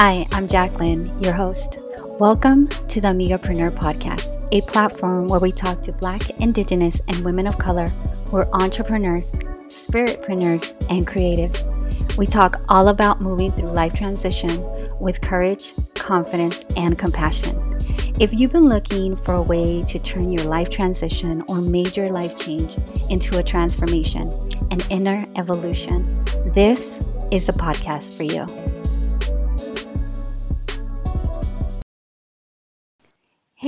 Hi, I'm Jacqueline, your host. Welcome to the Amigapreneur Podcast, a platform where we talk to Black, Indigenous, and women of color who are entrepreneurs, spiritpreneurs, and creatives. We talk all about moving through life transition with courage, confidence, and compassion. If you've been looking for a way to turn your life transition or major life change into a transformation, an inner evolution, this is the podcast for you.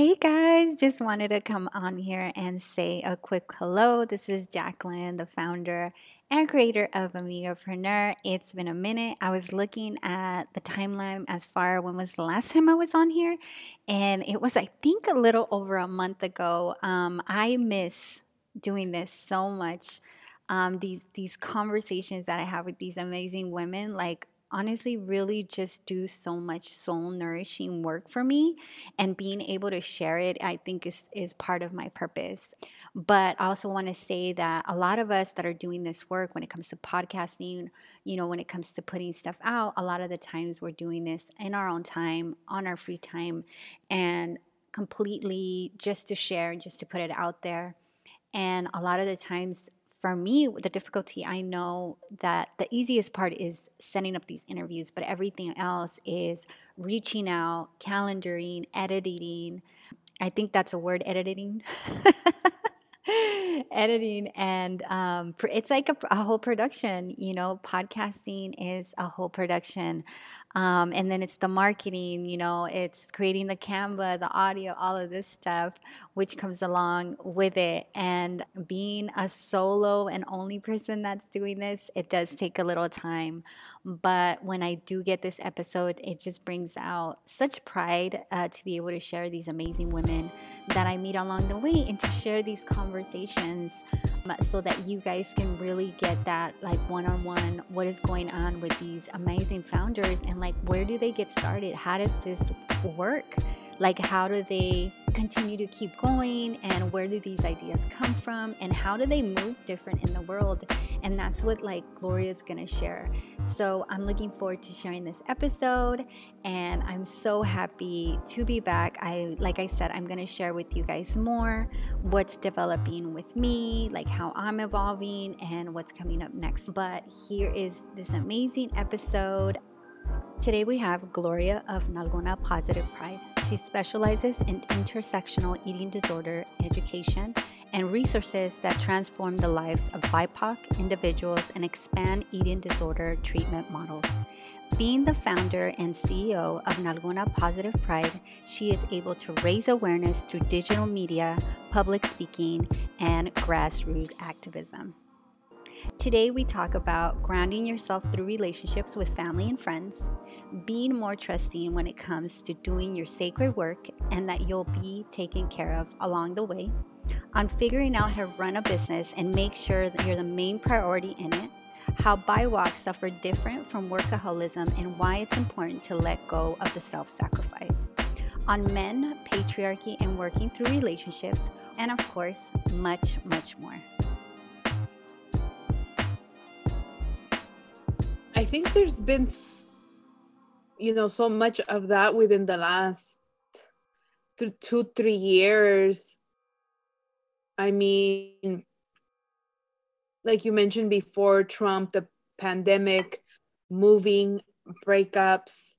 Hey guys, just wanted to come on here and say a quick hello. This is Jacqueline, the founder and creator of Amigapreneur. It's been a minute. I was looking at the timeline as far when was the last time I was on here, and it was I think a little over a month ago. Um, I miss doing this so much. Um, these these conversations that I have with these amazing women, like honestly really just do so much soul nourishing work for me and being able to share it i think is is part of my purpose. But i also want to say that a lot of us that are doing this work when it comes to podcasting you know when it comes to putting stuff out a lot of the times we're doing this in our own time on our free time and completely just to share and just to put it out there. And a lot of the times for me, the difficulty, I know that the easiest part is setting up these interviews, but everything else is reaching out, calendaring, editing. I think that's a word, editing. editing and um, it's like a, a, whole production you know podcasting is a whole production. Um, and then it's the marketing you know it's creating the canva the audio all of this stuff which comes along with it. And being a solo and only person that's doing this it does take a little time but when i do get this episode it just brings out such pride uh, to be able to share these amazing women that I meet along the way and to share these conversations um, so that you guys can really get that like one on one what is going on with these amazing founders and like where do they get started? How does this work? Like, how do they continue to keep going? And where do these ideas come from? And how do they move different in the world? And that's what, like, Gloria is going to share. So, I'm looking forward to sharing this episode. And I'm so happy to be back. I, like I said, I'm going to share with you guys more what's developing with me, like how I'm evolving, and what's coming up next. But here is this amazing episode. Today we have Gloria of Nalgona Positive Pride. She specializes in intersectional eating disorder education and resources that transform the lives of BIPOC individuals and expand eating disorder treatment models. Being the founder and CEO of Nalgona Positive Pride, she is able to raise awareness through digital media, public speaking, and grassroots activism. Today, we talk about grounding yourself through relationships with family and friends, being more trusting when it comes to doing your sacred work and that you'll be taken care of along the way, on figuring out how to run a business and make sure that you're the main priority in it, how BIWOC suffer different from workaholism and why it's important to let go of the self sacrifice, on men, patriarchy, and working through relationships, and of course, much, much more. Think there's been, you know, so much of that within the last two, three years. I mean, like you mentioned before, Trump, the pandemic, moving, breakups.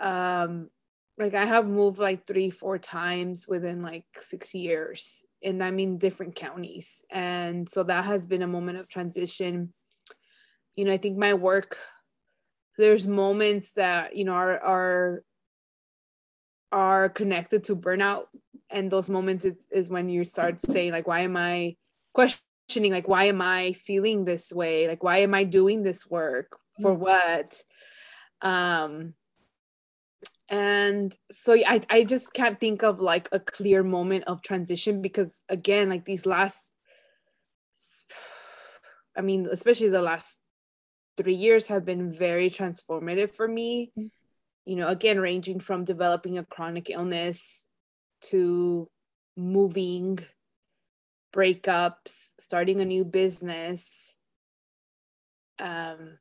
Um, like I have moved like three, four times within like six years, and I mean different counties, and so that has been a moment of transition you know i think my work there's moments that you know are are are connected to burnout. And those moments is, is when you start saying like why am i questioning like why am i feeling this way? Like why am i doing this work? For mm-hmm. what? Um and so I, I just can't think of like a clear moment of transition because again like these last i mean especially the last three years have been very transformative for me. Mm-hmm. You know, again, ranging from developing a chronic illness to moving, breakups, starting a new business. Um,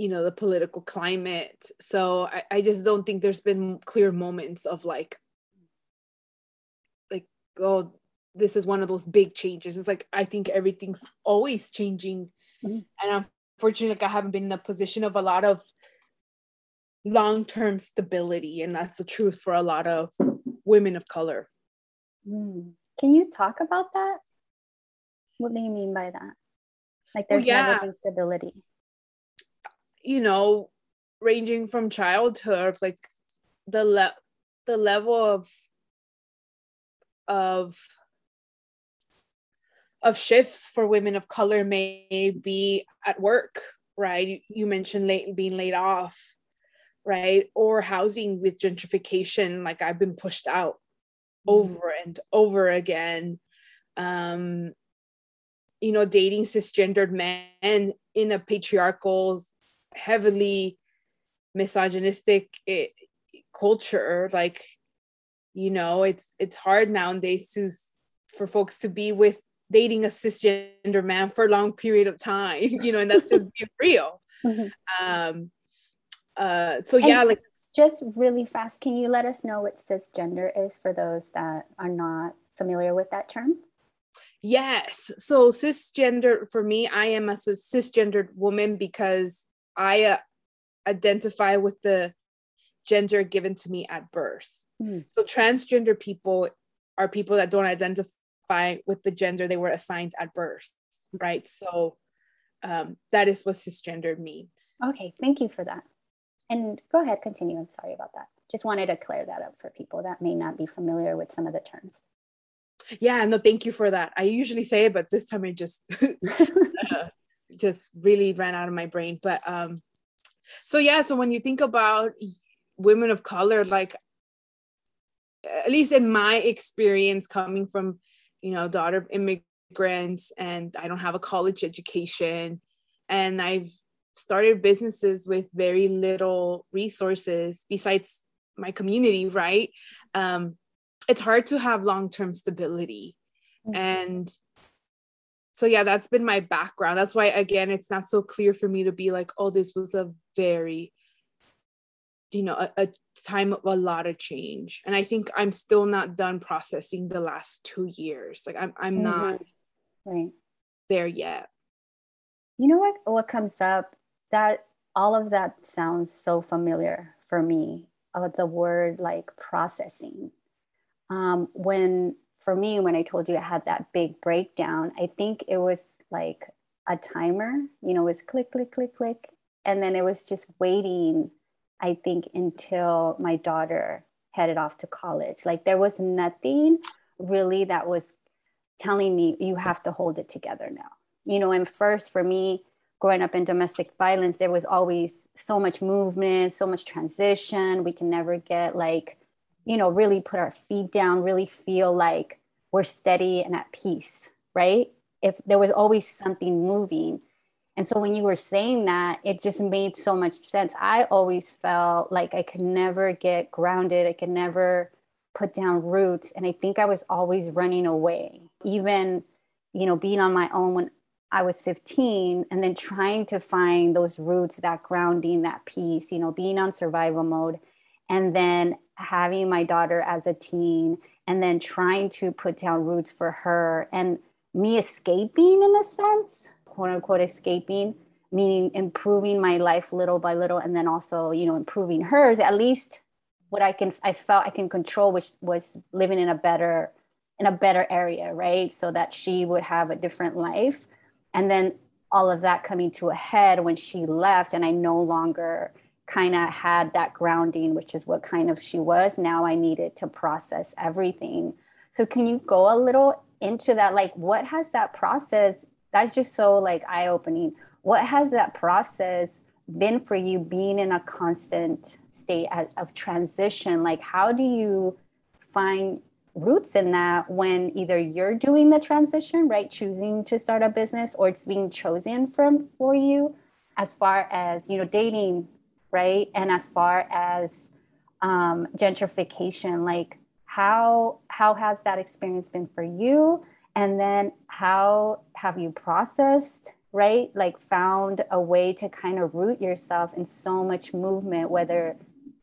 you know the political climate so I, I just don't think there's been clear moments of like like oh this is one of those big changes it's like i think everything's always changing mm-hmm. and unfortunately like i haven't been in a position of a lot of long-term stability and that's the truth for a lot of women of color mm. can you talk about that what do you mean by that like there's yeah. never been stability you know ranging from childhood like the le- the level of of of shifts for women of color may be at work right? You mentioned late, being laid off right? Or housing with gentrification like i've been pushed out mm-hmm. over and over again. Um you know dating cisgendered men in a patriarchal heavily misogynistic it, eh, culture like you know it's it's hard nowadays to for folks to be with dating a cisgender man for a long period of time you know and that's just being real mm-hmm. um uh so yeah like just really fast can you let us know what cisgender is for those that are not familiar with that term yes so cisgender for me i am a cisgendered woman because I uh, identify with the gender given to me at birth. Mm. So transgender people are people that don't identify with the gender they were assigned at birth, right? So um, that is what cisgender means. Okay, thank you for that. And go ahead, continue. I'm sorry about that. Just wanted to clear that up for people that may not be familiar with some of the terms. Yeah, no, thank you for that. I usually say it, but this time I just uh, just really ran out of my brain but um so yeah so when you think about women of color like at least in my experience coming from you know daughter of immigrants and i don't have a college education and i've started businesses with very little resources besides my community right um it's hard to have long-term stability mm-hmm. and so yeah that's been my background that's why again it's not so clear for me to be like oh this was a very you know a, a, time of a lot of change and i think i'm still not done processing the last two years like i'm, I'm mm-hmm. not right. there yet you know what what comes up that all of that sounds so familiar for me of the word like processing um, when for me, when I told you I had that big breakdown, I think it was like a timer, you know, it was click, click, click, click. And then it was just waiting, I think, until my daughter headed off to college. Like there was nothing really that was telling me you have to hold it together now. You know, and first for me, growing up in domestic violence, there was always so much movement, so much transition. We can never get like you know, really put our feet down, really feel like we're steady and at peace, right? If there was always something moving. And so when you were saying that, it just made so much sense. I always felt like I could never get grounded, I could never put down roots. And I think I was always running away, even, you know, being on my own when I was 15 and then trying to find those roots, that grounding, that peace, you know, being on survival mode. And then having my daughter as a teen and then trying to put down roots for her and me escaping in a sense quote unquote escaping meaning improving my life little by little and then also you know improving hers at least what i can i felt i can control which was living in a better in a better area right so that she would have a different life and then all of that coming to a head when she left and i no longer kind of had that grounding, which is what kind of she was. Now I needed to process everything. So can you go a little into that? Like, what has that process? That's just so like eye opening. What has that process been for you being in a constant state of transition? Like, how do you find roots in that when either you're doing the transition, right, choosing to start a business, or it's being chosen from for you, as far as you know, dating right? And as far as um, gentrification, like how how has that experience been for you? And then how have you processed right? Like found a way to kind of root yourself in so much movement, whether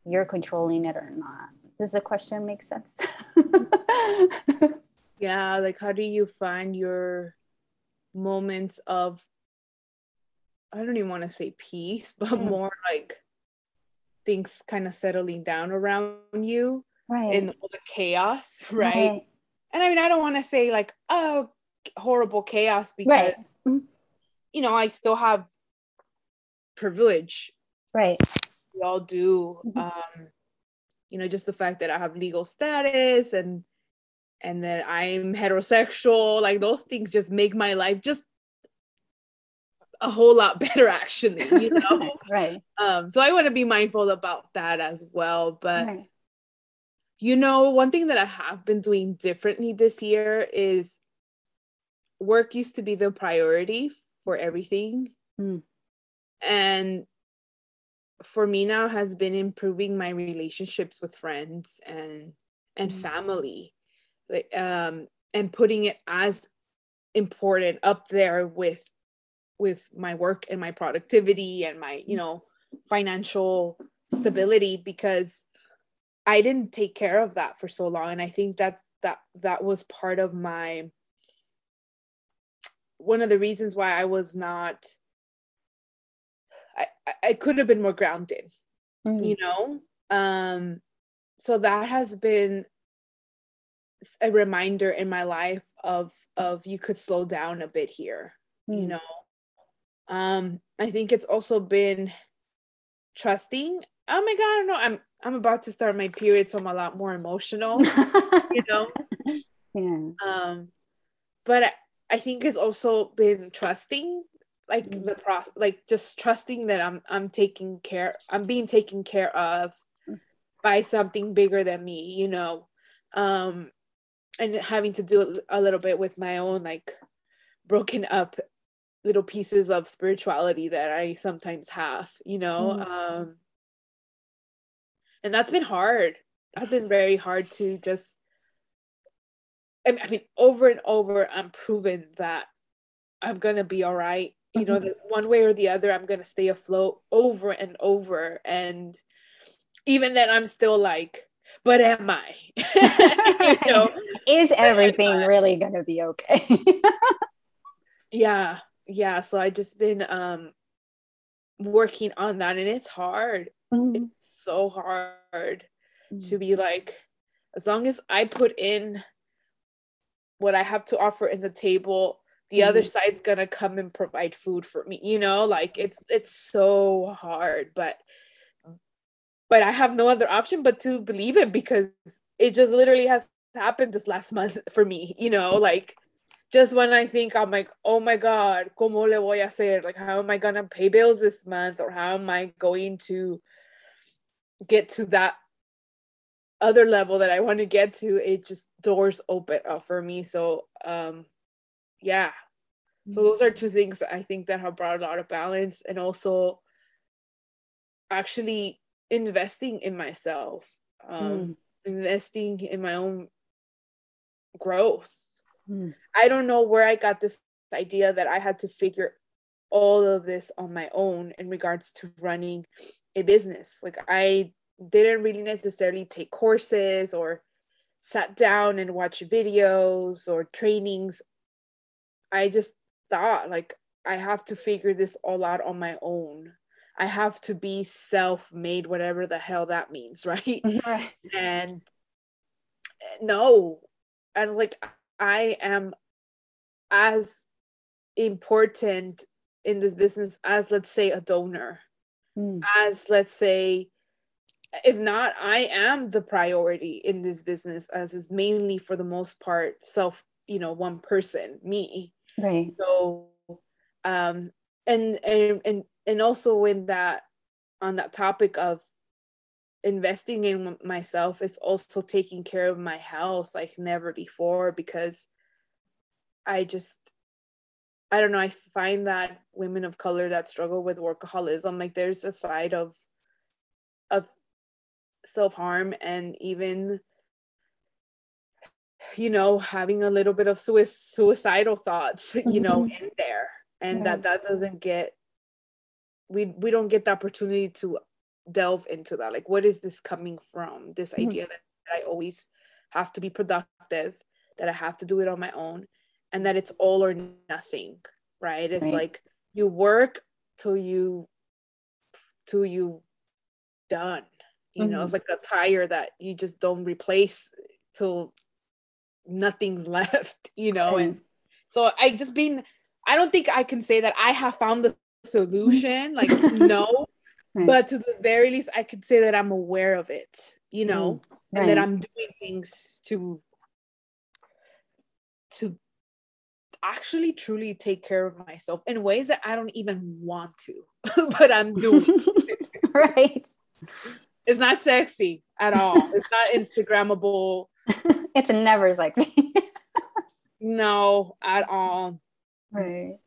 you're controlling it or not. Does the question make sense? yeah, like how do you find your moments of I don't even want to say peace, but mm. more like things kind of settling down around you right in all the chaos right, right. And i mean i don't want to say like oh horrible chaos because right. Mm-hmm. you know i still have privilege right we all do mm-hmm. um you know just the fact that i have legal status and and that i'm heterosexual like those things just make my life just a whole lot better actually you know right um so i want to be mindful about that as well but right. You know one thing that i have been doing differently this year is work used to be the priority for everything mm. and for me now has been improving my relationships with friends and and mm. family like um and putting it as important up there with with my work and my productivity and my you know financial stability because i didn't take care of that for so long and i think that that that was part of my one of the reasons why i was not i i could have been more grounded mm-hmm. you know um so that has been a reminder in my life of of you could slow down a bit here mm-hmm. you know um, I think it's also been trusting. Oh my god, I don't know. I'm I'm about to start my period, so I'm a lot more emotional. you know. Yeah. Um, but I, I think it's also been trusting, like mm. the process, like just trusting that I'm I'm taking care, I'm being taken care of mm. by something bigger than me. You know, um, and having to do a little bit with my own like broken up little pieces of spirituality that I sometimes have, you know. Mm. Um and that's been hard. That's been very hard to just I mean over and over I'm proven that I'm gonna be all right. You know, mm-hmm. one way or the other, I'm gonna stay afloat over and over. And even then I'm still like, but am I? you know, is everything really gonna be okay? yeah yeah so i just been um working on that and it's hard mm-hmm. it's so hard mm-hmm. to be like as long as i put in what i have to offer in the table the mm-hmm. other side's gonna come and provide food for me you know like it's it's so hard but but i have no other option but to believe it because it just literally has happened this last month for me you know like just when I think I'm like, oh my God, ¿cómo le voy a hacer? Like, how am I to pay bills this month? Or how am I going to get to that other level that I want to get to? It just doors open up for me. So, um, yeah. So those are two things I think that have brought a lot of balance and also actually investing in myself, um, mm. investing in my own growth Mm. I don't know where I got this idea that I had to figure all of this on my own in regards to running a business. Like I didn't really necessarily take courses or sat down and watch videos or trainings. I just thought like I have to figure this all out on my own. I have to be self-made, whatever the hell that means, right? right. And no, and like I am as important in this business as let's say a donor mm. as let's say if not i am the priority in this business as is mainly for the most part self you know one person me right so um and and and, and also in that on that topic of investing in myself is also taking care of my health like never before because I just I don't know, I find that women of color that struggle with workaholism like there's a side of of self-harm and even you know having a little bit of suicidal thoughts you know mm-hmm. in there. And that that doesn't get we we don't get the opportunity to delve into that. Like what is this coming from? This mm-hmm. idea that, that i always have to be productive that i have to do it on my own and that it's all or nothing right it's right. like you work till you till you done you mm-hmm. know it's mm-hmm. like a tire that you just don't replace till nothing's left you know right. and so i just been i don't think i can say that i have found the solution like no right. but to the very least i could say that i'm aware of it you know mm, and that i'm doing things to to actually truly take care of myself in ways that i don't even want to but i'm doing. Right. It's not sexy at all. It's not instagrammable. It's never sexy. No at all. Right.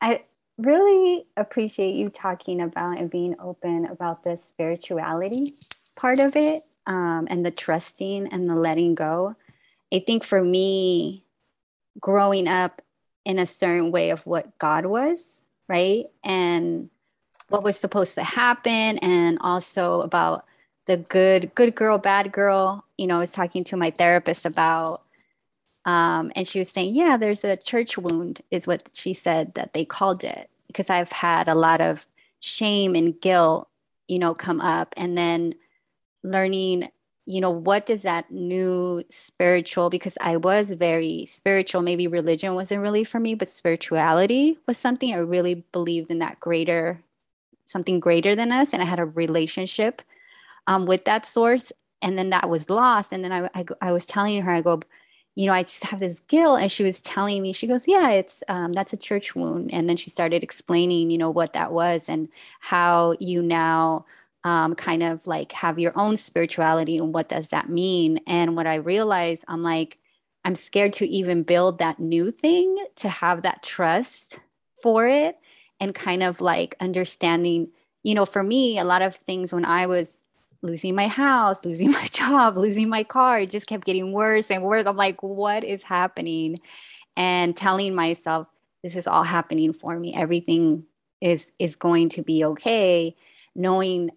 I really appreciate you talking about and being open about the spirituality part of it um, and the trusting and the letting go. I think for me, growing up in a certain way of what God was, right? And what was supposed to happen, and also about the good, good girl, bad girl. You know, I was talking to my therapist about um, and she was saying, yeah, there's a church wound, is what she said that they called it, because I've had a lot of shame and guilt, you know, come up. And then learning, you know, what does that new spiritual, because I was very spiritual, maybe religion wasn't really for me, but spirituality was something I really believed in that greater, something greater than us. And I had a relationship um, with that source. And then that was lost. And then I, I, I was telling her, I go, you know, I just have this guilt. And she was telling me, she goes, yeah, it's, um, that's a church wound. And then she started explaining, you know, what that was and how you now um, kind of like have your own spirituality and what does that mean. And what I realized, I'm like, I'm scared to even build that new thing, to have that trust for it and kind of like understanding, you know, for me, a lot of things when I was losing my house, losing my job, losing my car. It just kept getting worse and worse. I'm like, what is happening? And telling myself, this is all happening for me. Everything is is going to be okay. Knowing,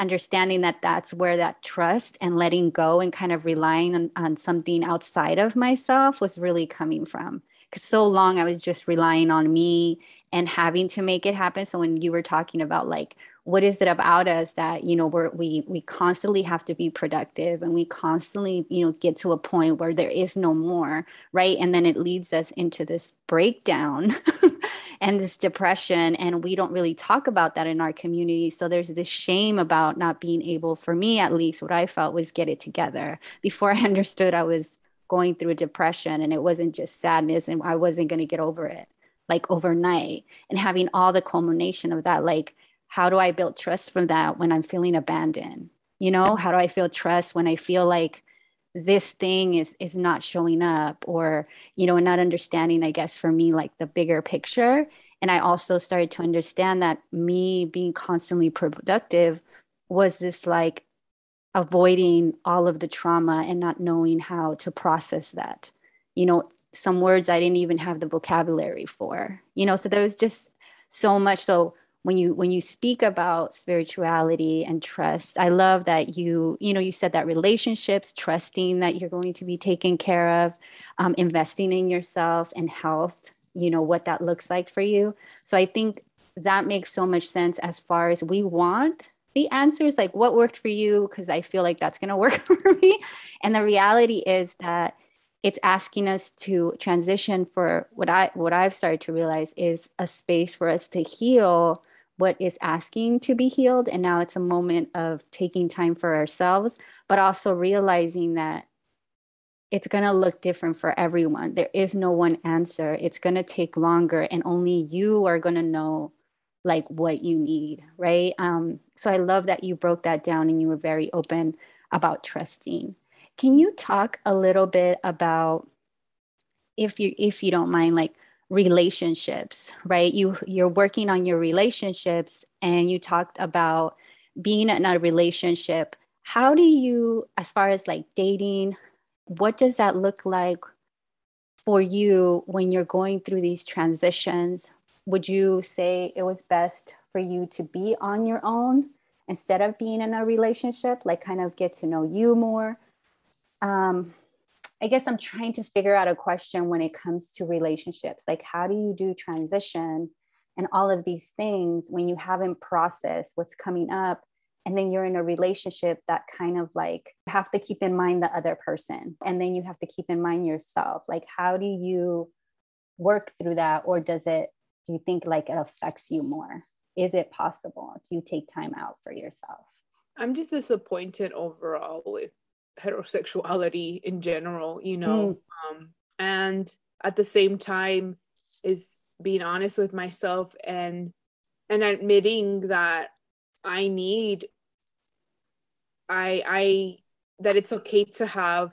understanding that that's where that trust and letting go and kind of relying on, on something outside of myself was really coming from. Because so long I was just relying on me and having to make it happen. So when you were talking about like what is it about us that you know we're, we we constantly have to be productive and we constantly you know get to a point where there is no more right? And then it leads us into this breakdown and this depression and we don't really talk about that in our community. So there's this shame about not being able for me at least what i felt was get it together. Before i understood i was going through a depression and it wasn't just sadness and i wasn't going to get over it like overnight. And having all the culmination of that like how do I build trust from that when I'm feeling abandoned? You know, how do I feel trust when I feel like this thing is is not showing up or you know not understanding i guess for me like the bigger picture? And i also started to understand that me being constantly productive was this like avoiding all of the trauma and not knowing how to process that. You know some words i didn't even have the vocabulary for you know? So there was just so much. So when you when you speak about spirituality and trust i love that you you know you said that relationships trusting that you're going to be taken care of um, investing in yourself and health you know what that looks like for you. So i think that makes so much sense as far as we want the answers like what worked for you because i feel like that's going to work for me. And the reality is that it's asking us to transition for what i what i've started to realize is a space for us to heal what is asking to be healed. And now it's a moment of taking time for ourselves, but also realizing that it's going to look different for everyone. There is no one answer. It's going to take longer, and only you are going to know like what you need, right? Um, so I love that you broke that down and you were very open about trusting. Can you talk a little bit about if you if you don't mind like relationships right? You you're working on your relationships and you talked about being in a relationship. How do you as far as like dating what does that look like for you when you're going through these transitions? Would you say it was best for you to be on your own instead of being in a relationship like kind of get to know you more? Um, i guess i'm trying to figure out a question when it comes to relationships. Like how do you do transition and all of these things when you haven't processed what's coming up and then you're in a relationship that kind of like you have to keep in mind the other person and then you have to keep in mind yourself? Like how do you work through that or does it do you think like it affects you more? Is it possible? Do you take time out for yourself? I'm just disappointed overall with heterosexuality in general you know mm. um, and at the same time is being honest with myself and and admitting that i need i i that it's okay to have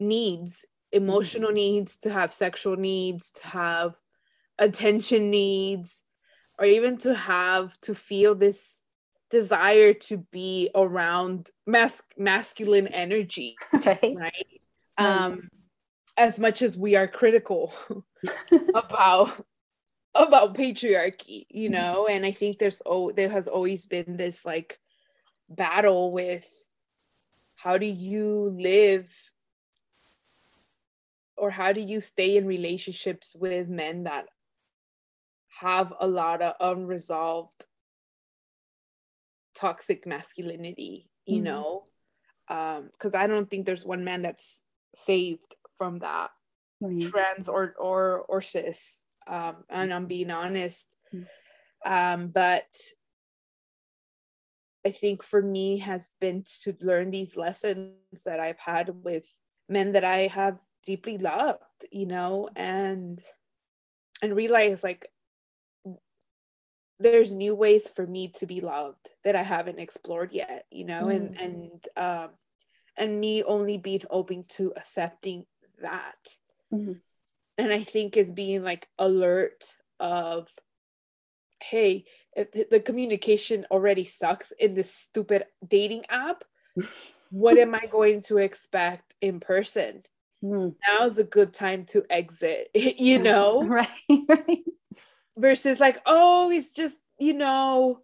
needs emotional mm. needs to have sexual needs to have attention needs or even to have to feel this desire to be around mas- masculine energy right, right? um as much as we are critical about about patriarchy you know? And i think there's oh there has always been this like battle with how do you live or how do you stay in relationships with men that have a lot of unresolved toxic masculinity you mm-hmm. know um because i don't think there's one man that's saved from that right. trans or or or cis um and i'm being honest mm-hmm. um but i think for me has been to learn these lessons that i've had with men that i have deeply loved you know and and realize like there's new ways for me to be loved that I haven't explored yet, you know, mm. and and um and me only being open to accepting that. Mm-hmm. And I think is being like alert of hey, if the communication already sucks in this stupid dating app, what am I going to expect in person? Mm. Now is a good time to exit, you know? Right, right versus like oh he's just you know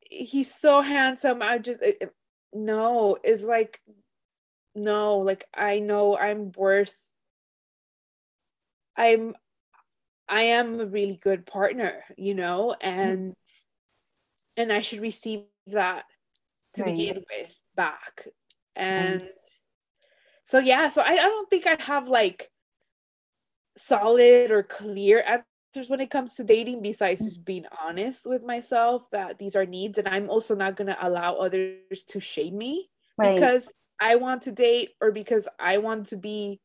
he's so handsome i just it, it, no it's like no like i know i'm worth i'm i am a really good partner you know and and i should receive that to right. begin with back and mm. so yeah so I, I don't think i have like solid or clear when it comes to dating besides mm. just being honest with myself that these are needs and i'm also not going to allow others to shame me right. because i want to date or because i want to be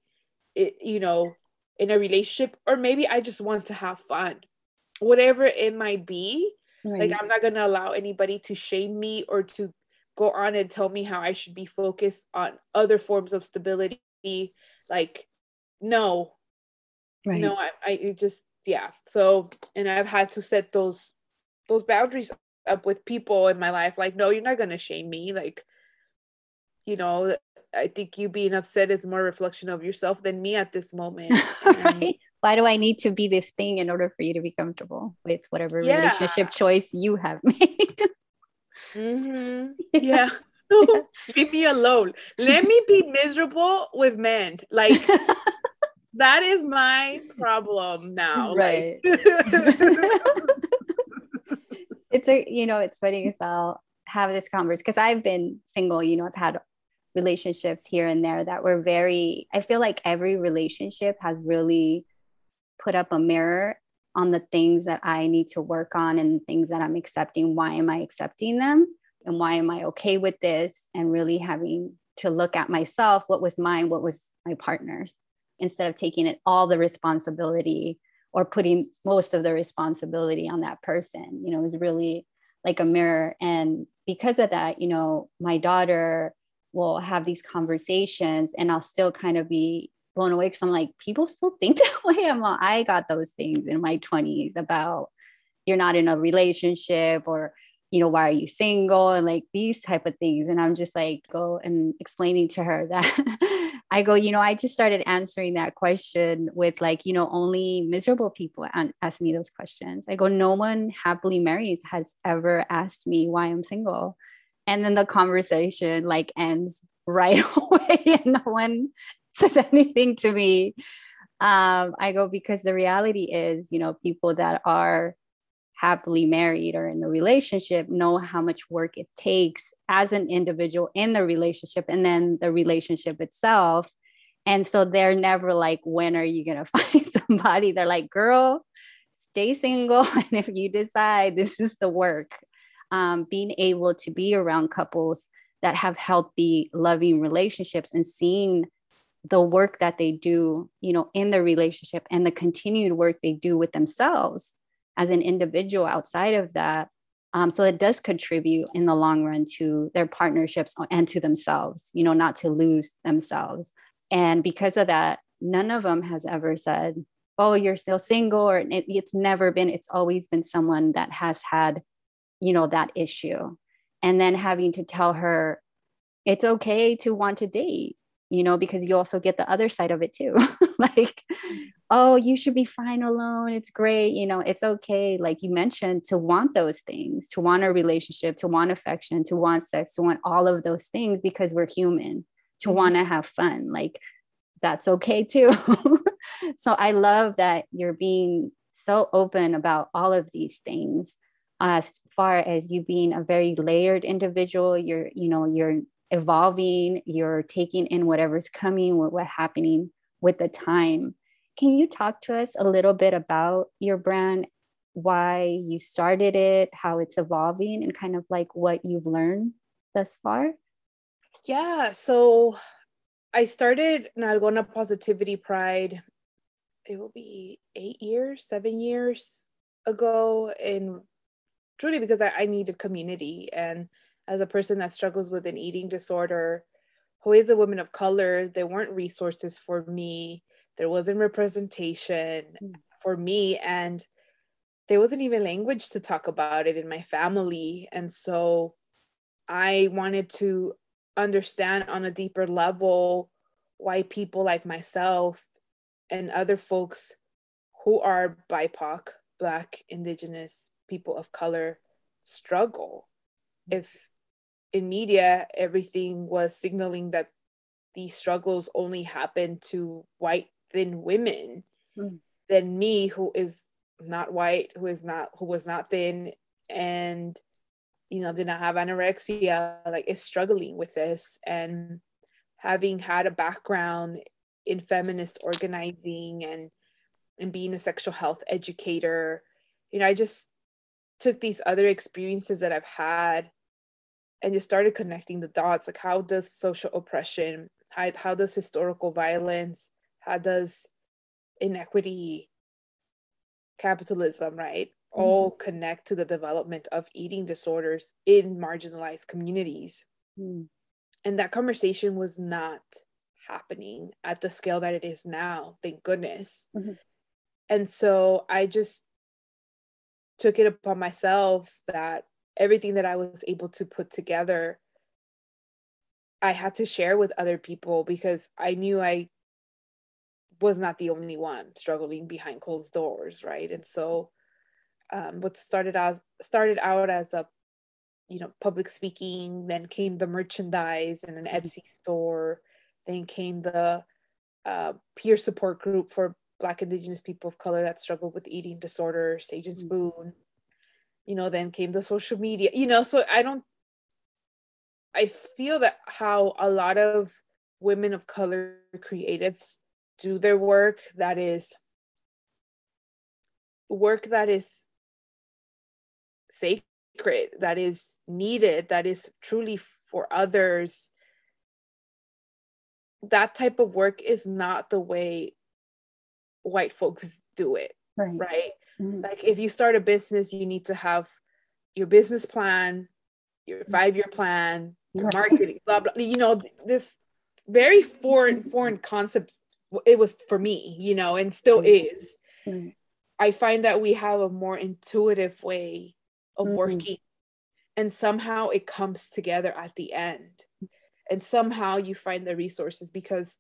eh, you know in a relationship or maybe i just want to have fun whatever it might be right. like i'm not going to allow anybody to shame me or to go on and tell me how i should be focused on other forms of stability like no right. no i, I just yeah so and i've had to set those those boundaries up with people in my life like no you're not going to shame me like you know i think you being upset is more reflection of yourself than me at this moment right? why do i need to be this thing in order for you to be comfortable with whatever yeah. relationship choice you have made mm-hmm. yeah leave me alone let me be miserable with men like that is my problem now. Right. Like. it's a you know, it's funny because I'll have this conversation because I've been single, you know, I've had relationships here and there that were very I feel like every relationship has really put up a mirror on the things that I need to work on and things that I'm accepting. Why am I accepting them? And why am I okay with this? And really having to look at myself what was mine, what was my partner's instead of taking it all the responsibility or putting most of the responsibility on that person you know was really like a mirror and because of that you know my daughter will have these conversations and i'll still kind of be blown away because i'm like people still think that way i'm like, i got those things in my 20s about you're not in a relationship or you know, why are you single and like these type of things. And I'm just like, go and explaining to her that I go, you know, I just started answering that question with like, you know, only miserable people ask me those questions. I go, no one happily marries has ever asked me why I'm single. And then the conversation like ends right away and no one says anything to me. Um, I go, because the reality is, you know, people that are happily married or in a relationship know how much work it takes as an individual in the relationship and then the relationship itself. And so they're never like, when are you going to find somebody? They're like, girl, stay single. And if you decide this is the work, um, being able to be around couples that have healthy, loving relationships and seeing the work that they do, you know, in the relationship and the continued work they do with themselves as an individual outside of that. Um, so it does contribute in the long run to their partnerships and to themselves, you know, not to lose themselves. And because of that, none of them has ever said, oh, you're still single, or it, it's never been, it's always been someone that has had, you know, that issue. And then having to tell her, it's okay to want to date you know, because you also get the other side of it too. like, oh, you should be fine alone. It's great. You know, it's okay. Like you mentioned, to want those things, to want a relationship, to want affection, to want sex, to want all of those things because we're human, to mm-hmm. want to have fun. Like, that's okay too. so I love that you're being so open about all of these things as far as you being a very layered individual you're you know you're evolving, you're taking in whatever's coming, what, what's happening with the time. Can you talk to us a little bit about your brand, why you started it, how it's evolving, and kind of like what you've learned thus far? Yeah, so I started Nalgona Positivity Pride, it will be eight years, seven years ago, and truly because I, I needed community and as a person that struggles with an eating disorder who is a woman of color there weren't resources for me. There wasn't representation mm. for me and there wasn't even language to talk about it in my family. And so i wanted to understand on a deeper level why people like myself and other folks who are bipoc black indigenous people of color struggle. If in media, everything was signaling that these struggles only happen to white thin women. Mm. Then me, who is not white, who is not who was not thin, and you know did not have anorexia, like is struggling with this, and having had a background in feminist organizing and and being a sexual health educator, you know, I just took these other experiences that I've had and just started connecting the dots like how does social oppression how, how does historical violence how does inequity capitalism right mm-hmm. all connect to the development of eating disorders in marginalized communities mm. and that conversation was not happening at the scale that it is now thank goodness mm-hmm. and so i just took it upon myself that everything that I was able to put together, I had to share with other people because I knew I was not the only one struggling behind closed doors, right? And so, um, what started out started out as a, you know, public speaking, then came the merchandise and an mm-hmm. Etsy store, then came the uh, peer support group for Black Indigenous people of color that struggle with eating disorder, Sage and mm-hmm. Spoon you know then came the social media you know so i don't i feel that how a lot of women of color creatives do their work that is work that is sacred that is needed that is truly for others that type of work is not the way white folks do it right, right? Mm-hmm. Like if you start a business, you need to have your business plan, your mm-hmm. five year plan, your marketing, blah blah. You know, this very foreign foreign concept. It was for me, you know, and still is. Mm-hmm. I find that we have a more intuitive way of mm-hmm. working and somehow it comes together at the end and somehow you find the resources because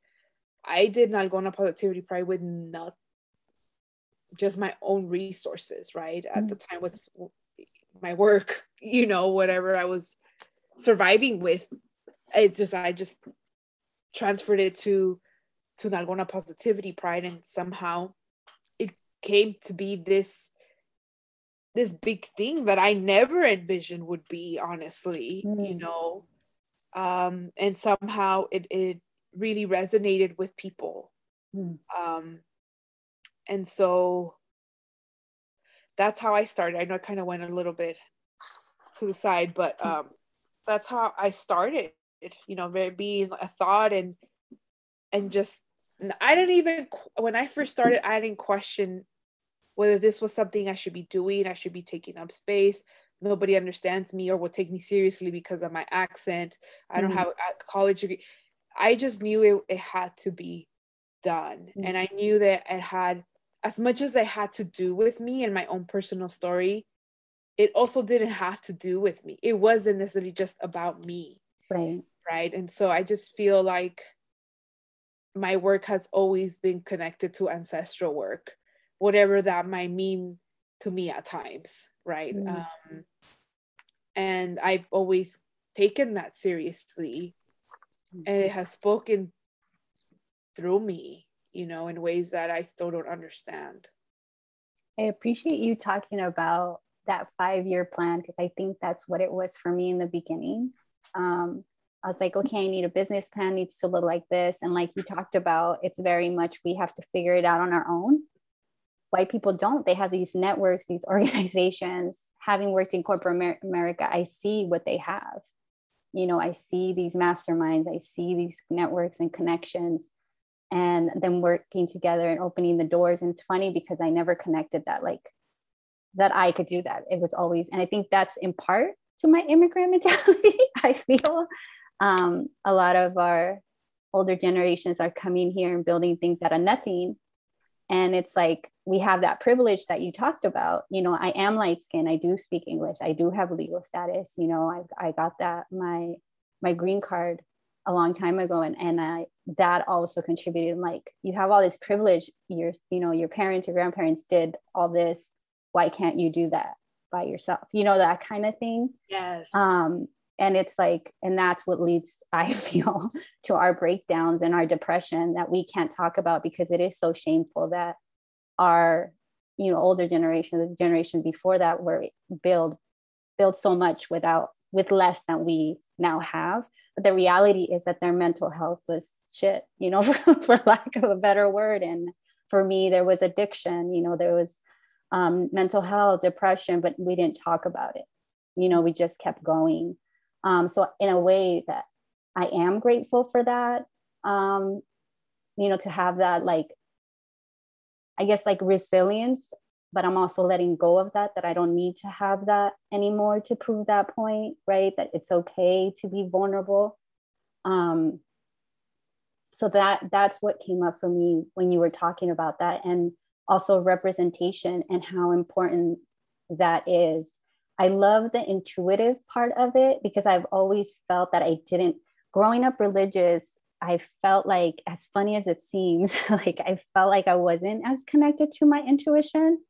i did Nalgona positivity pride with not just my own resources right at the time with my work you know whatever i was surviving with it's just i just transferred it to to Nalgona positivity pride and somehow it came to be this this big thing that I never envisioned would be honestly mm. you know um and somehow it it really resonated with people mm. um and so that's how I started I know I kind of went a little bit to the side but mm. um that's how I started you know being a thought and and just I didn't even when I first started I didn't question whether this was something I should be doing I should be taking up space nobody understands me or will take me seriously because of my accent I don't mm-hmm. have a college degree I just knew it, it had to be done mm-hmm. and I knew that it had as much as I had to do with me and my own personal story it also didn't have to do with me. It wasn't necessarily just about me right. right? And so i just feel like my work has always been connected to ancestral work whatever that might mean to me at times right? Mm. um, and i've always taken that seriously mm-hmm. and it has spoken through me you know in ways that i still don't understand i appreciate you talking about that five year plan because i think that's what it was for me in the beginning um, I was like, okay, I need a business plan, needs to look like this. And like you talked about, it's very much we have to figure it out on our own. White people don't. They have these networks, these organizations. Having worked in corporate America, I see what they have. You know, I see these masterminds, I see these networks and connections, and them working together and opening the doors. And it's funny because I never connected that, like that I could do that. It was always, and I think that's in part to my immigrant mentality. I feel um, a lot of our older generations are coming here and building things out of nothing and it's like we have that privilege that you talked about you know i am light skinned i do speak english i do have legal status you know i, I got that my my green card a long time ago and, and I, that also contributed like you have all this privilege your you know your parents your grandparents did all this. Why can't you do that by yourself? You know that kind of thing. Yes. Um and it's like and that's what leads i feel to our breakdowns and our depression that we can't talk about because it is so shameful that our you know older generation the generation before that were build build so much without with less than we now have. But the reality is that their mental health was shit you know for, for lack of a better word. And for me there was addiction you know there was um, mental health depression but we didn't talk about it. You know we just kept going. Um, so in a way that I am grateful for that, um, you know, to have that like, I guess like resilience, but I'm also letting go of that, that I don't need to have that anymore to prove that point, right? That it's okay to be vulnerable. Um, so that that's what came up for me when you were talking about that and also representation and how important that is I love the intuitive part of it because I've always felt that I didn't, growing up religious, I felt like, as funny as it seems, like I felt like I wasn't as connected to my intuition.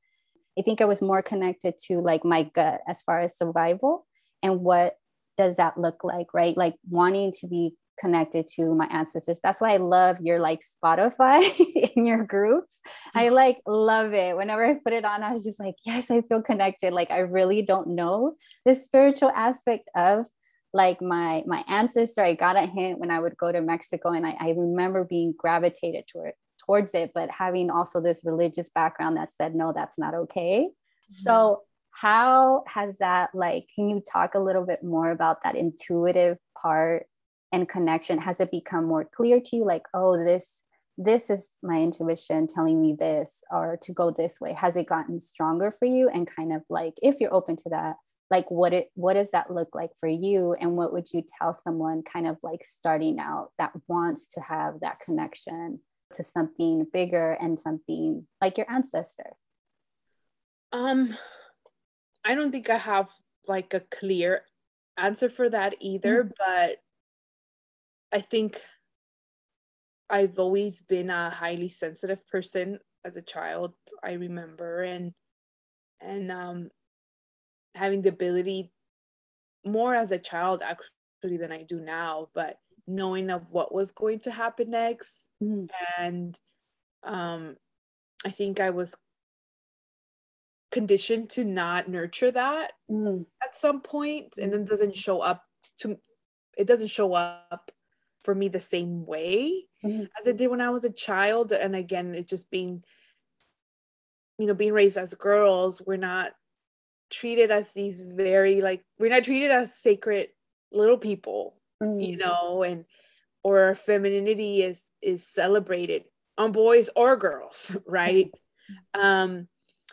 I think I was more connected to like my gut as far as survival and what does that look like, right? Like wanting to be connected to my ancestors. That's why I love your like Spotify in your groups. I mm-hmm. like love it. Whenever I put it on, I was just like, yes, I feel connected. Like I really don't know the spiritual aspect of like my my ancestor. I got a hint when I would go to Mexico and I, I remember being gravitated toward towards it, but having also this religious background that said, no, that's not okay. Mm-hmm. So how has that like can you talk a little bit more about that intuitive part and connection? Has it become more clear to you like oh this this is my intuition telling me this or to go this way? Has it gotten stronger for you? And kind of like if you're open to that like what it what does that look like for you? And what would you tell someone kind of like starting out that wants to have that connection to something bigger and something like your ancestor um i don't think i have like a clear answer for that either, mm-hmm. but I think I've always been a highly sensitive person as a child. I remember and and um having the ability more as a child actually than I do now, but knowing of what was going to happen next mm. and um I think I was conditioned to not nurture that mm. at some point and then doesn't show up to it doesn't show up for me the same way mm. as it did when I was a child and again it's just being you know being raised as girls we're not treated as these very like we're not treated as sacred little people mm. you know and or femininity is is celebrated on boys or girls right um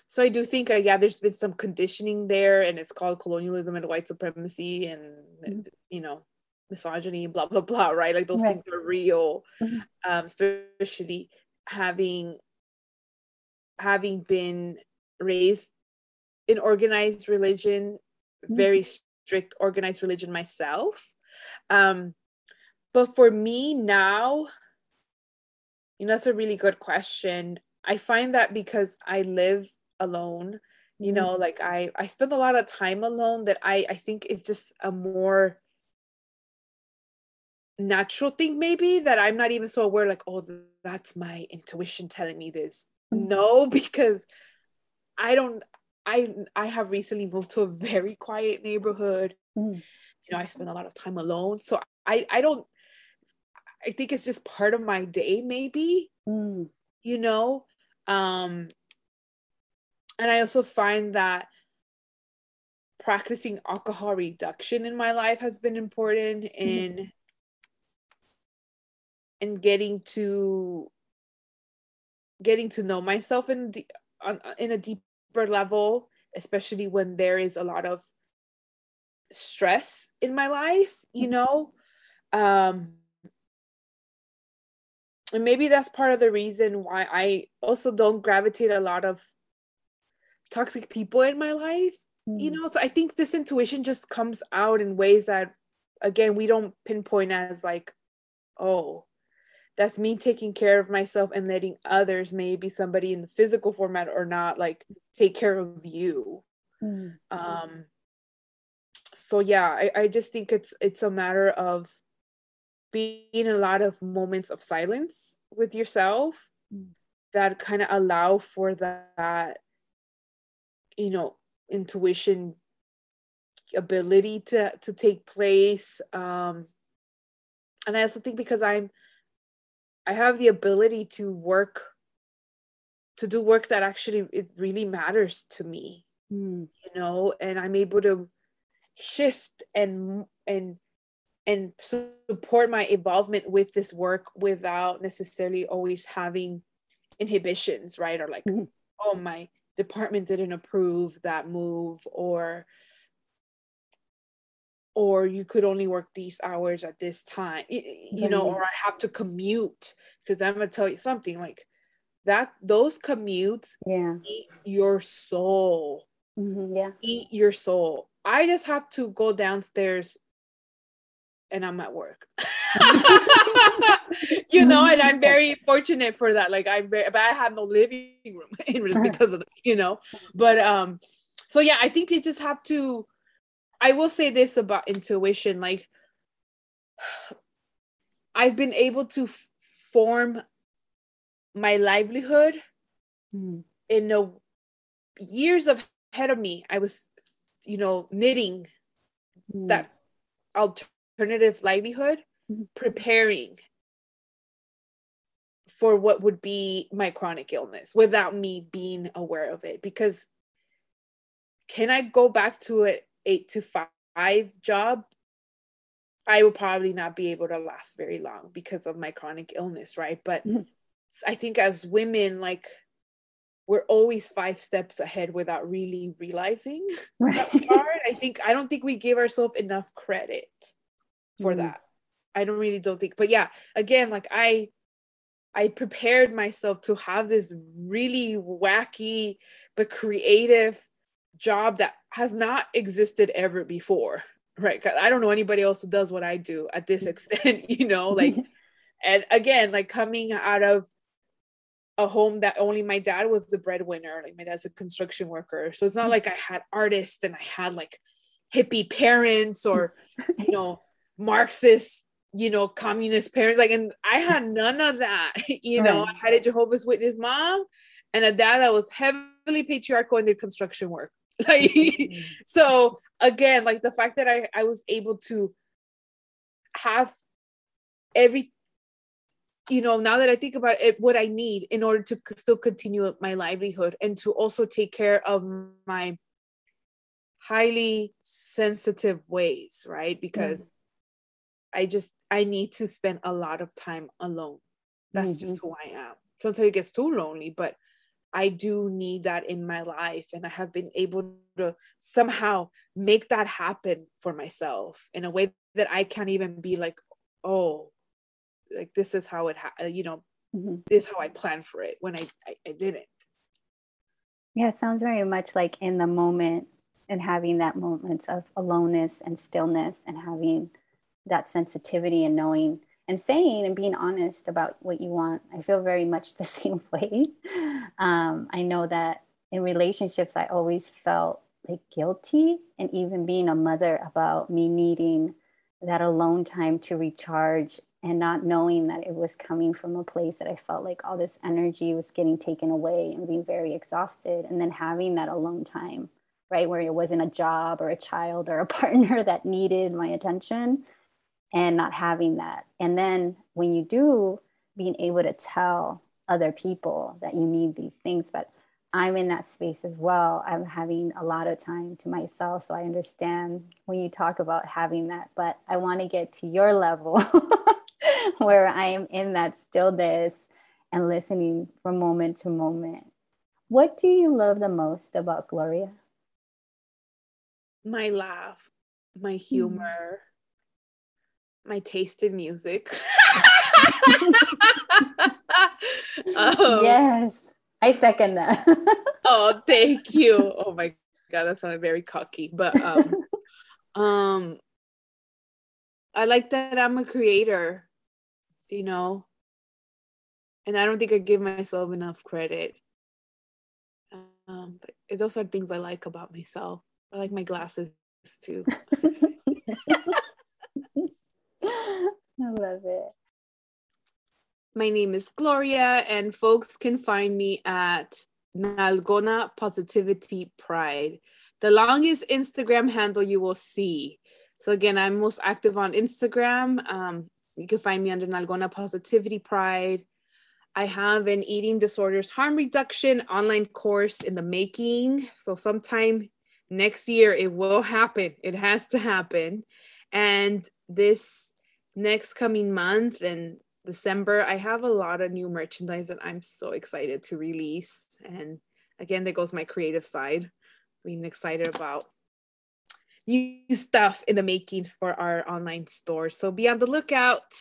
so i do think uh, yeah there's been some conditioning there and it's called colonialism and white supremacy and, mm-hmm. you know misogyny blah blah blah right like those right. things are real mm-hmm. um especially having having been raised in organized religion mm-hmm. very strict organized religion myself um but for me now you know that's a really good question i find that because i live alone you know mm-hmm. like i i spend a lot of time alone that i i think it's just a more natural thing maybe that i'm not even so aware like oh that's my intuition telling me this mm-hmm. no because i don't i i have recently moved to a very quiet neighborhood mm-hmm. you know i spend a lot of time alone so i i don't i think it's just part of my day maybe mm. you know um and i also find that practicing alcohol reduction in my life has been important in mm-hmm. in getting to getting to know myself in the on, in a deeper level especially when there is a lot of stress in my life you mm-hmm. know um and maybe that's part of the reason why I also don't gravitate a lot of toxic people in my life mm. you know so i think this intuition just comes out in ways that again we don't pinpoint as like oh that's me taking care of myself and letting others maybe somebody in the physical format or not like take care of you mm. um so yeah I, I just think it's it's a matter of being in a lot of moments of silence with yourself mm. that kind of allow for that you know intuition ability to to take place um and i also think because i'm i have the ability to work to do work that actually it really matters to me mm. you know and i'm able to shift and and and support my involvement with this work without necessarily always having inhibitions right? Or like mm-hmm. oh my department didn't approve that move or or you could only work these hours at this time you know or i have to commute because i'm gonna tell you something like that those commutes yeah. eat your soul. Mm-hmm, yeah. Eat your soul. I just have to go downstairs and i'm at work you know, and I'm very fortunate for that. Like I'm very, but I have no living room because of you know. But um, so yeah, I think you just have to. I will say this about intuition, like I've been able to form my livelihood mm. in the years ahead of me. I was, you know, knitting mm. that alternative livelihood preparing for what would be my chronic illness without me being aware of it. Because can i go back to an eight to five job? I will probably not be able to last very long because of my chronic illness right? But mm-hmm. i think as women like we're always five steps ahead without really realizing right. i think i don't think we give ourselves enough credit for mm-hmm. that. I don't really don't think, but yeah, again, like I I prepared myself to have this really wacky but creative job that has not existed ever before, right? I don't know anybody else who does what i do at this extent you know like and again like coming out of a home that only my dad was the breadwinner like my dad's a construction worker so it's not like i had artists and i had like hippie parents or you know marxist you know communist parents like and i had none of that you know right. i had a jehovah's witness mom and a dad that was heavily patriarchal and did construction work. Like so again like the fact that i i was able to have every you know now that i think about it what i need in order to still continue my livelihood and to also take care of my highly sensitive ways right? Because mm i just i need to spend a lot of time alone that's mm-hmm. just who i am sometimes it gets too lonely but I do need that in my life. And I have been able to somehow make that happen for myself in a way that I can't even be like, oh, like this is how it, ha-, you know, mm-hmm. this is how I planned for it when I, I, I didn't. Yeah, sounds very much like in the moment and having that moments of aloneness and stillness and having that sensitivity and knowing and saying and being honest about what you want. I feel very much the same way. Um, I know that in relationships, I always felt like guilty, and even being a mother, about me needing that alone time to recharge and not knowing that it was coming from a place that I felt like all this energy was getting taken away and being very exhausted. And then having that alone time, right, where it wasn't a job or a child or a partner that needed my attention and not having that. And then when you do, being able to tell other people that you need these things. But I'm in that space as well. I'm having a lot of time to myself. So I understand when you talk about having that. But I want to get to your level where I am in that stillness and listening from moment to moment. What do you love the most about Gloria? My laugh, my hmm. humor, my taste in music. um, yes, I second that. oh, thank you. Oh my god, that sounded very cocky, but um, um, I like that I'm a creator, you know, and I don't think I give myself enough credit. Um, but those are things I like about myself. I like my glasses too. I love it. My name is Gloria, and folks can find me at Nalgona Positivity Pride, the longest Instagram handle you will see. So, again, I'm most active on Instagram. Um, you can find me under Nalgona Positivity Pride. I have an eating disorders harm reduction online course in the making. So, sometime next year, it will happen. It has to happen. And this next coming month and December, I have a lot of new merchandise that I'm so excited to release. And again, there goes my creative side, being excited about new stuff in the making for our online store. So be on the lookout.